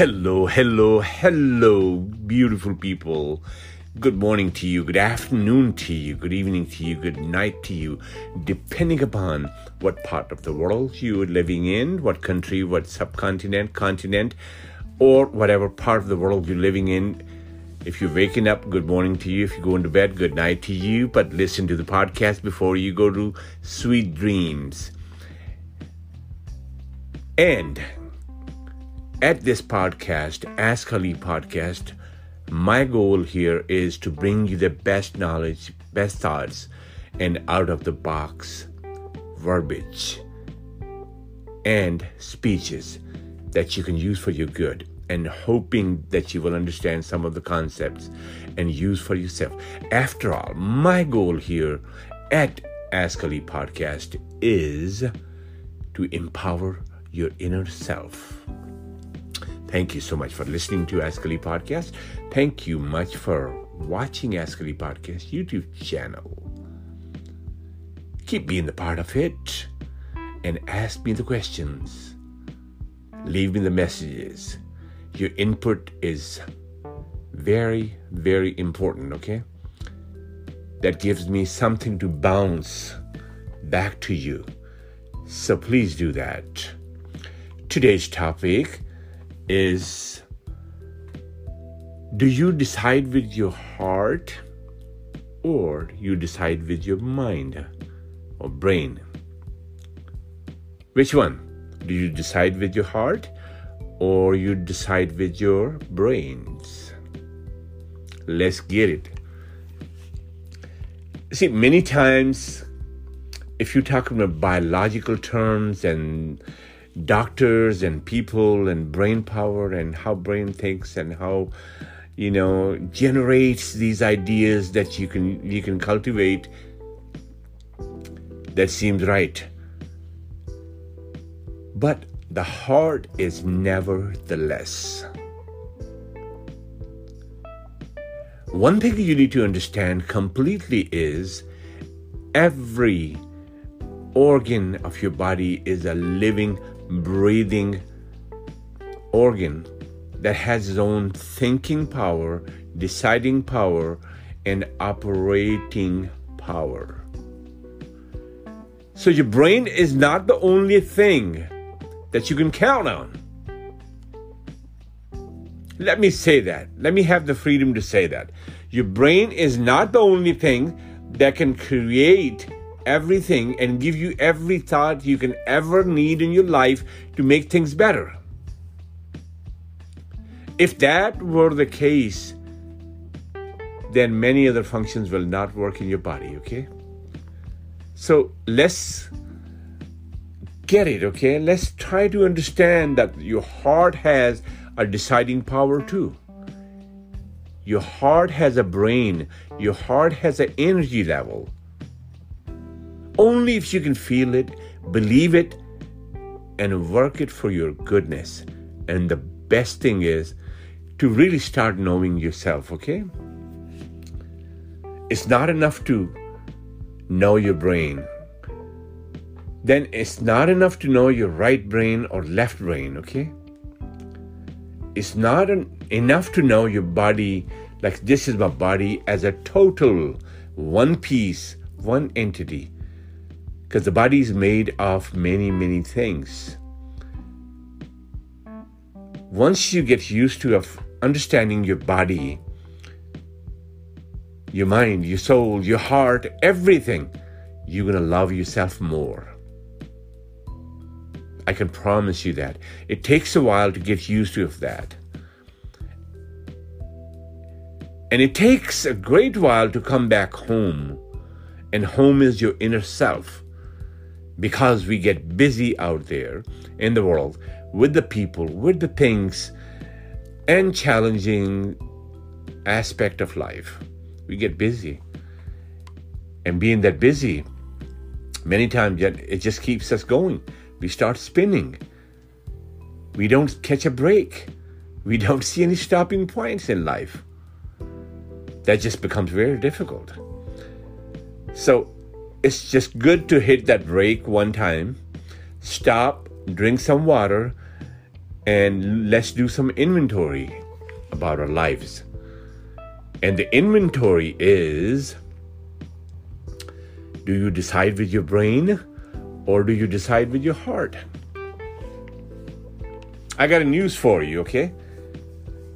Hello, hello, hello, beautiful people. Good morning to you, good afternoon to you, good evening to you, good night to you, depending upon what part of the world you're living in, what country, what subcontinent, continent, or whatever part of the world you're living in. If you're waking up, good morning to you. If you're going to bed, good night to you. But listen to the podcast before you go to sweet dreams. And at this podcast, Ask Ali podcast, my goal here is to bring you the best knowledge, best thoughts, and out of the box verbiage and speeches that you can use for your good and hoping that you will understand some of the concepts and use for yourself. After all, my goal here at Ask Ali podcast is to empower your inner self. Thank you so much for listening to Ask Ali Podcast. Thank you much for watching Ask Ali Podcast YouTube channel. Keep being the part of it and ask me the questions. Leave me the messages. Your input is very, very important, okay? That gives me something to bounce back to you. So please do that. Today's topic is do you decide with your heart or you decide with your mind or brain? Which one? Do you decide with your heart or you decide with your brains? Let's get it. See, many times, if you talk about biological terms and doctors and people and brain power and how brain thinks and how you know generates these ideas that you can you can cultivate that seems right. But the heart is nevertheless. One thing you need to understand completely is every organ of your body is a living breathing organ that has its own thinking power, deciding power, and operating power. So your brain is not the only thing that you can count on. Let me say that. Let me have the freedom to say that. Your brain is not the only thing that can create everything and give you every thought you can ever need in your life to make things better. If that were the case, then many other functions will not work in your body, okay? So let's get it, okay? Let's try to understand that your heart has a deciding power too. Your heart has a brain, your heart has an energy level. Only if you can feel it, believe it, and work it for your goodness. And the best thing is to really start knowing yourself, okay? It's not enough to know your brain. Then it's not enough to know your right brain or left brain, okay? It's not an, enough to know your body, like this is my body, as a total, one piece, one entity because the body is made of many, many things. Once you get used to understanding your body, your mind, your soul, your heart, everything, you're going to love yourself more. I can promise you that. It takes a while to get used to that. And it takes a great while to come back home. And home is your inner self because we get busy out there in the world with the people, with the things, and challenging aspect of life. We get busy. And being that busy, many times it just keeps us going. We start spinning. We don't catch a break. We don't see any stopping points in life. That just becomes very difficult. So it's just good to hit that break one time, stop, drink some water, and let's do some inventory about our lives. And the inventory is do you decide with your brain or do you decide with your heart? I got a news for you, okay?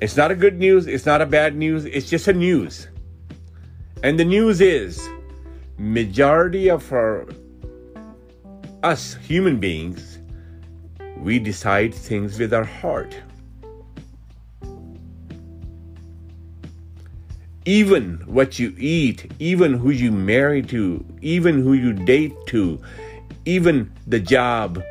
It's not a good news, it's not a bad news, it's just a news. And the news is majority of our us human beings we decide things with our heart. Even what you eat, even who you marry to, even who you date to, even the job,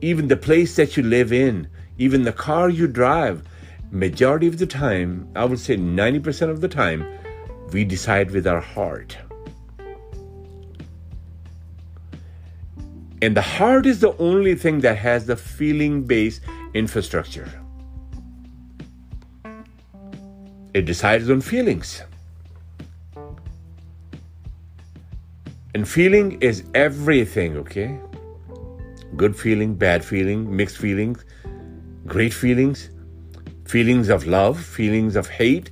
even the place that you live in, even the car you drive, majority of the time, I would say 90% of the time, we decide with our heart. And the heart is the only thing that has the feeling based infrastructure. It decides on feelings. And feeling is everything, okay? Good feeling, bad feeling, mixed feelings, great feelings, feelings of love, feelings of hate,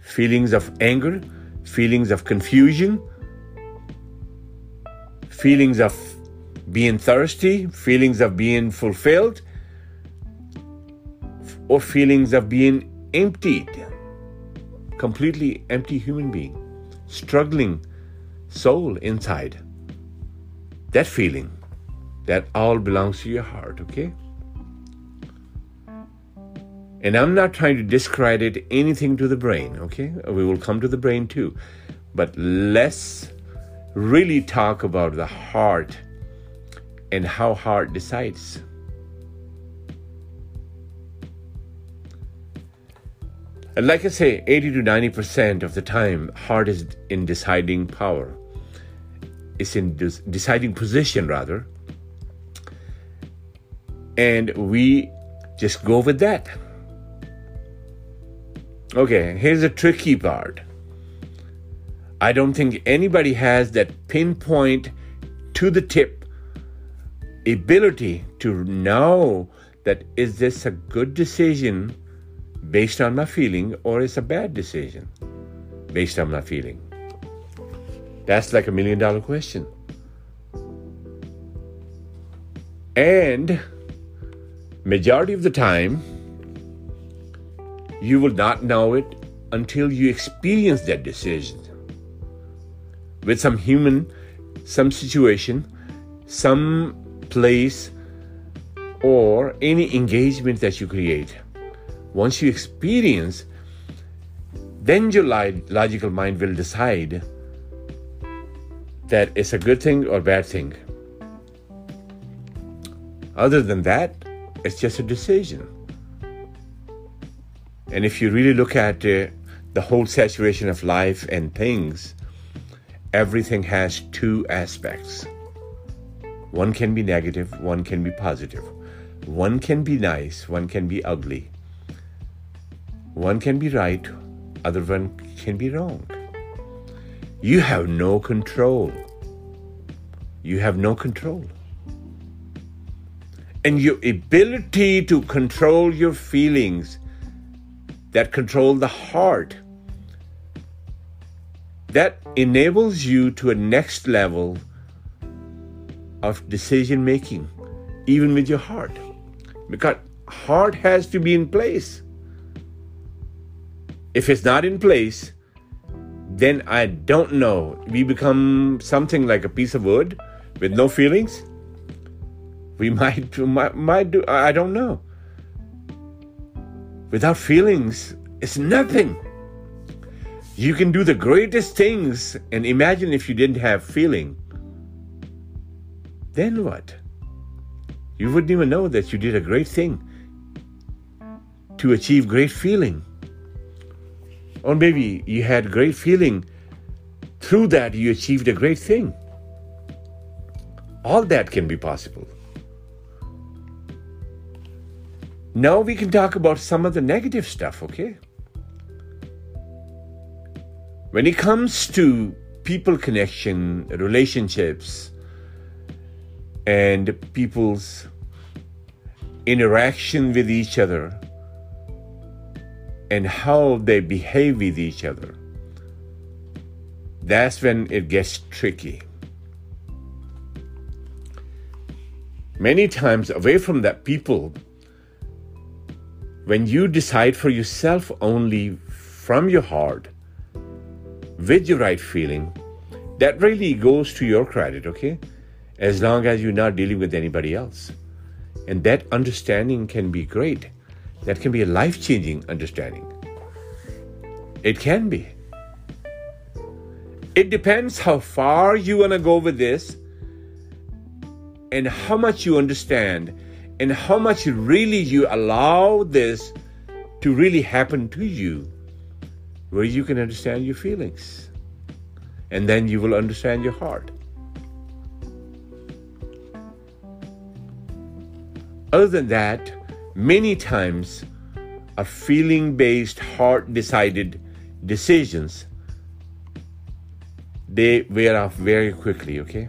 feelings of anger, feelings of confusion, feelings of being thirsty, feelings of being fulfilled, or feelings of being emptied, completely empty human being, struggling soul inside. That feeling, that all belongs to your heart, okay? And I'm not trying to discredit anything to the brain, okay? We will come to the brain too. But let's really talk about the heart and how heart decides. And like I say, 80 to 90% of the time, heart is in deciding power. It's in deciding position, rather. And we just go with that. Okay, here's a tricky part. I don't think anybody has that pinpoint to the tip ability to know that is this a good decision based on my feeling or is a bad decision based on my feeling? That's like a million dollar question. And majority of the time you will not know it until you experience that decision. With some human some situation some place, or any engagement that you create. Once you experience, then your logical mind will decide that it's a good thing or bad thing. Other than that, it's just a decision. And if you really look at uh, the whole saturation of life and things, everything has two aspects. One can be negative, one can be positive. One can be nice, one can be ugly. One can be right, other one can be wrong. You have no control. You have no control. And your ability to control your feelings that control the heart that enables you to a next level of decision making, even with your heart. Because heart has to be in place. If it's not in place, then I don't know. We become something like a piece of wood with no feelings. We might, might, might do, I don't know. Without feelings, it's nothing. You can do the greatest things, and imagine if you didn't have feeling then what? You wouldn't even know that you did a great thing to achieve great feeling. Or maybe you had great feeling. Through that, you achieved a great thing. All that can be possible. Now we can talk about some of the negative stuff, okay? When it comes to people connection, relationships, and people's interaction with each other and how they behave with each other, that's when it gets tricky. Many times, away from that people, when you decide for yourself only from your heart, with your right feeling, that really goes to your credit, okay? As long as you're not dealing with anybody else. And that understanding can be great. That can be a life changing understanding. It can be. It depends how far you want to go with this and how much you understand and how much really you allow this to really happen to you, where you can understand your feelings. And then you will understand your heart. Other than that, many times are feeling based, heart decided decisions. They wear off very quickly, okay?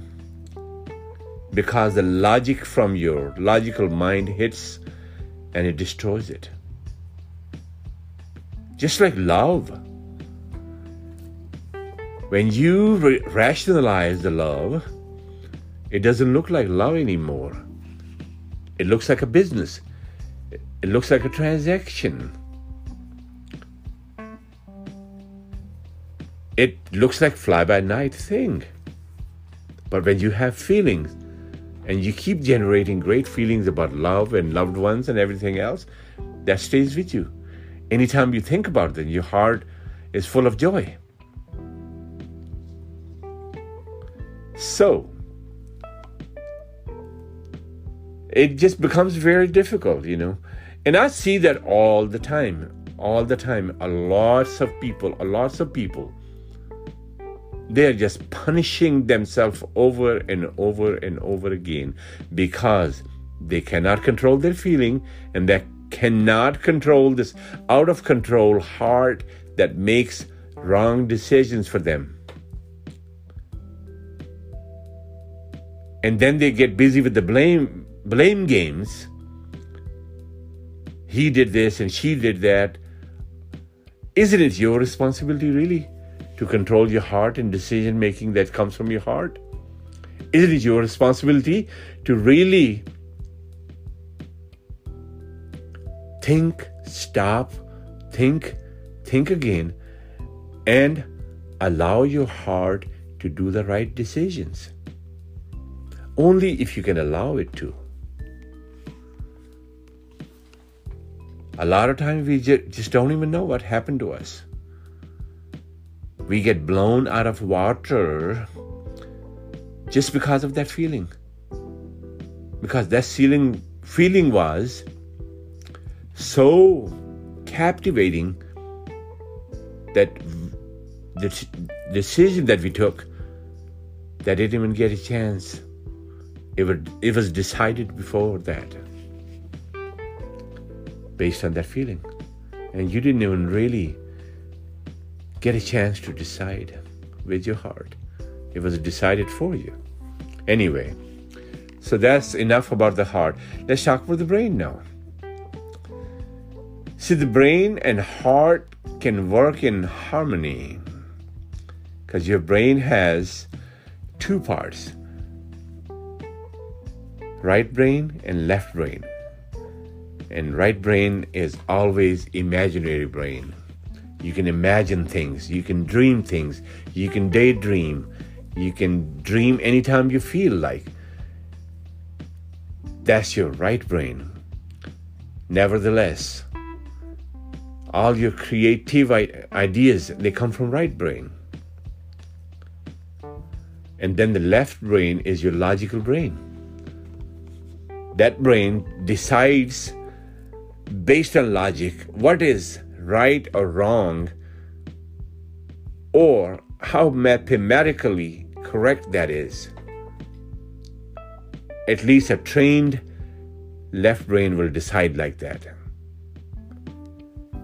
Because the logic from your logical mind hits and it destroys it. Just like love. When you rationalize the love, it doesn't look like love anymore it looks like a business. It looks like a transaction. It looks like fly by night thing. But when you have feelings and you keep generating great feelings about love and loved ones and everything else, that stays with you. Anytime you think about it, your heart is full of joy. So, it just becomes very difficult, you know. And I see that all the time, all the time. A lots of people, a lots of people, they're just punishing themselves over and over and over again because they cannot control their feeling and they cannot control this out of control heart that makes wrong decisions for them. And then they get busy with the blame blame games. He did this and she did that. Isn't it your responsibility, really, to control your heart and decision making that comes from your heart? Isn't it your responsibility to really think, stop, think, think again, and allow your heart to do the right decisions? Only if you can allow it to. A lot of times we just don't even know what happened to us. We get blown out of water just because of that feeling. Because that feeling feeling was so captivating that the decision that we took that didn't even get a chance. It was, it was decided before that based on that feeling. And you didn't even really get a chance to decide with your heart. It was decided for you. Anyway, so that's enough about the heart. Let's talk about the brain now. See, the brain and heart can work in harmony because your brain has two parts right brain and left brain and right brain is always imaginary brain. You can imagine things you can dream things you can daydream you can dream anytime you feel like. That's your right brain. Nevertheless all your creative ideas they come from right brain. And then the left brain is your logical brain. That brain decides based on logic what is right or wrong or how mathematically correct that is. At least a trained left brain will decide like that.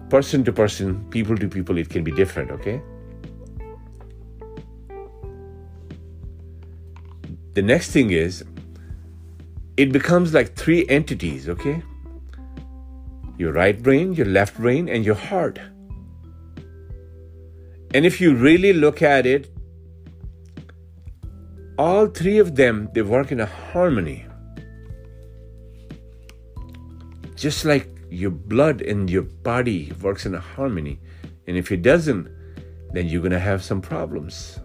Person to person, people to people, it can be different, okay? The next thing is, it becomes like three entities, okay? Your right brain, your left brain, and your heart. And if you really look at it, all three of them they work in a harmony. Just like your blood and your body works in a harmony. And if it doesn't, then you're to have some problems.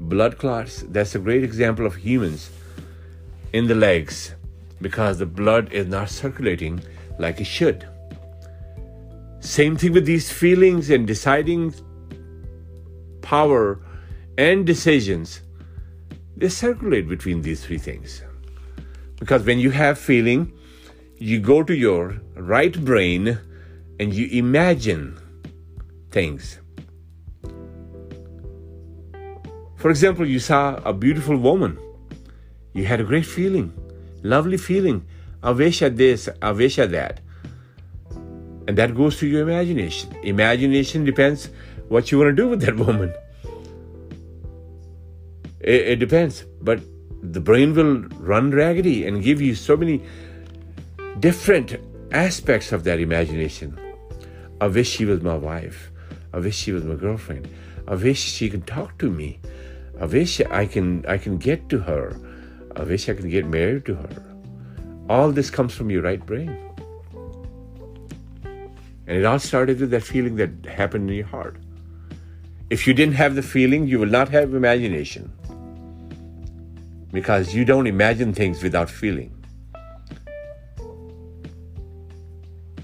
Blood clots, that's a great example of humans in the legs because the blood is not circulating like it should. Same thing with these feelings and deciding power and decisions. They circulate between these three things. Because when you have feeling, you go to your right brain and you imagine things. For example, you saw a beautiful woman. You had a great feeling, lovely feeling. I wish at this, I wish at that. And that goes to your imagination. Imagination depends what you want to do with that woman. It, it depends. But the brain will run raggedy and give you so many different aspects of that imagination. I wish she was my wife. I wish she was my girlfriend. I wish she could talk to me. I wish I can I can get to her. I wish I could get married to her. All this comes from your right brain. And it all started with that feeling that happened in your heart. If you didn't have the feeling, you will not have imagination. Because you don't imagine things without feeling.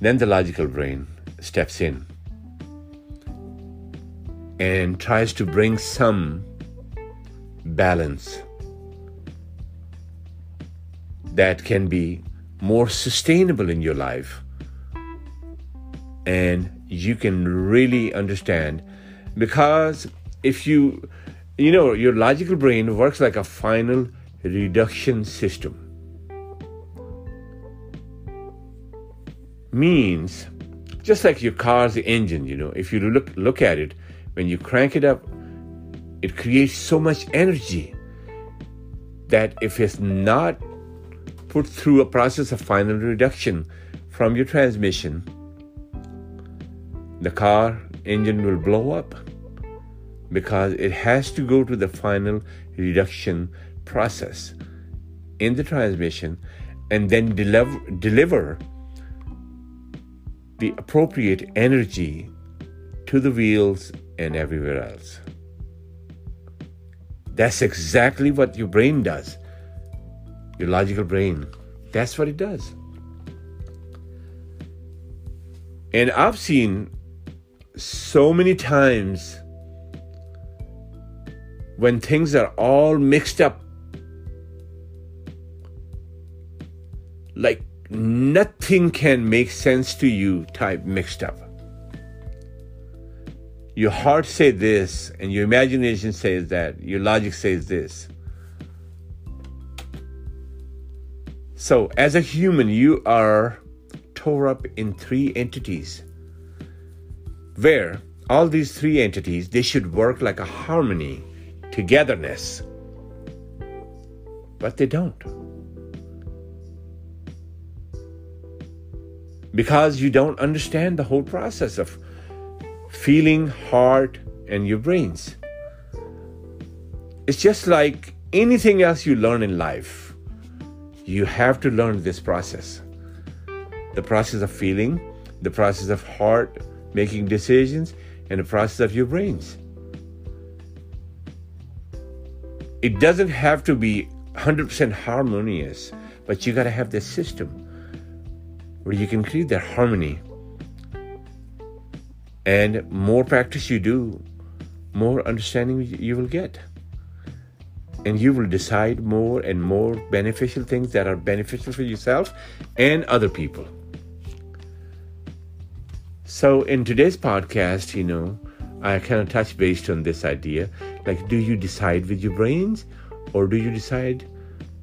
Then the logical brain steps in and tries to bring some balance that can be more sustainable in your life. And you can really understand because if you you know your logical brain works like a final reduction system. Means just like your car's engine you know if you look look at it when you crank it up it creates so much energy that if it's not put through a process of final reduction from your transmission the car engine will blow up because it has to go to the final reduction process in the transmission and then deliver, deliver the appropriate energy to the wheels and everywhere else. That's exactly what your brain does. Your logical brain. That's what it does. And I've seen so many times when things are all mixed up, like nothing can make sense to you, type mixed up. Your heart says this, and your imagination says that, your logic says this. So, as a human, you are tore up in three entities. Where all these three entities they should work like a harmony togetherness. But they don't. Because you don't understand the whole process of feeling heart and your brains. It's just like anything else you learn in life you have to learn this process the process of feeling the process of heart making decisions, and the process of your brains. It doesn't have to be 100% harmonious, but you got to have this system where you can create that harmony. And more practice you do, more understanding you will get. And you will decide more and more beneficial things that are beneficial for yourself and other people. So, in today's podcast, you know, I kind of touch based on this idea. Like, do you decide with your brains or do you decide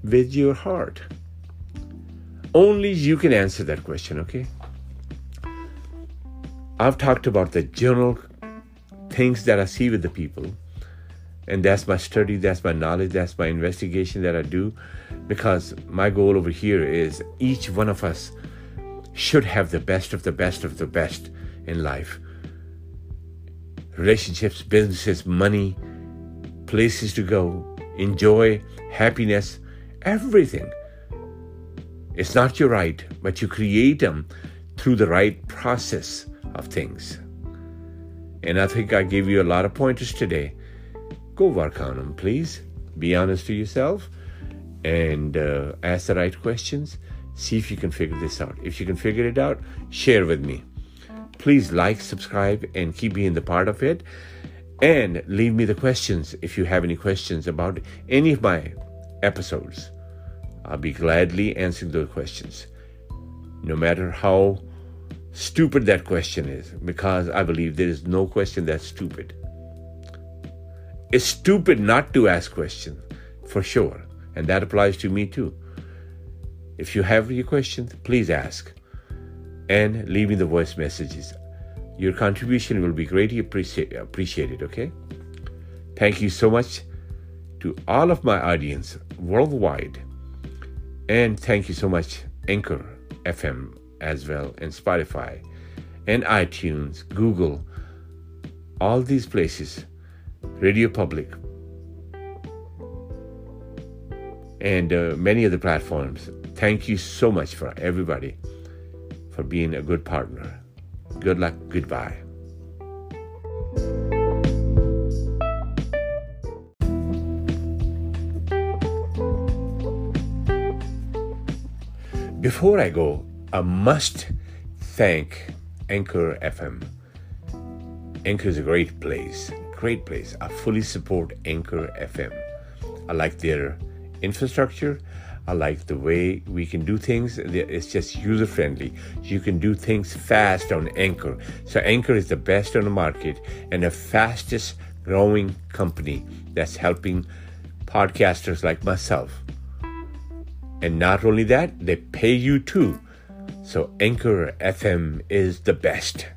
with your heart? Only you can answer that question, okay? I've talked about the general things that I see with the people, and that's my study, that's my knowledge, that's my investigation that I do, because my goal over here is each one of us should have the best of the best of the best in life relationships, businesses, money, places to go, enjoy, happiness, everything. It's not your right, but you create them through the right process of things. And I think I gave you a lot of pointers today. Go work on them, please. Be honest to yourself and uh, ask the right questions. See if you can figure this out. If you can figure it out, share with me. Please like, subscribe, and keep being the part of it. And leave me the questions if you have any questions about any of my episodes. I'll be gladly answering those questions, no matter how stupid that question is, because I believe there is no question that's stupid. It's stupid not to ask questions, for sure, and that applies to me too. If you have your questions, please ask and leave me the voice messages. Your contribution will be greatly appreciate, appreciated, okay? Thank you so much to all of my audience worldwide. And thank you so much, Anchor FM as well, and Spotify, and iTunes, Google, all these places, Radio Public, and uh, many other platforms. Thank you so much for everybody for being a good partner. Good luck. Goodbye. Before I go, I must thank Anchor FM. Anchor is a great place, great place. I fully support Anchor FM. I like their infrastructure. I like the way we can do things. It's just user friendly. You can do things fast on Anchor. So, Anchor is the best on the market and the fastest growing company that's helping podcasters like myself and not only that, they pay you too. So Anchor FM is the best.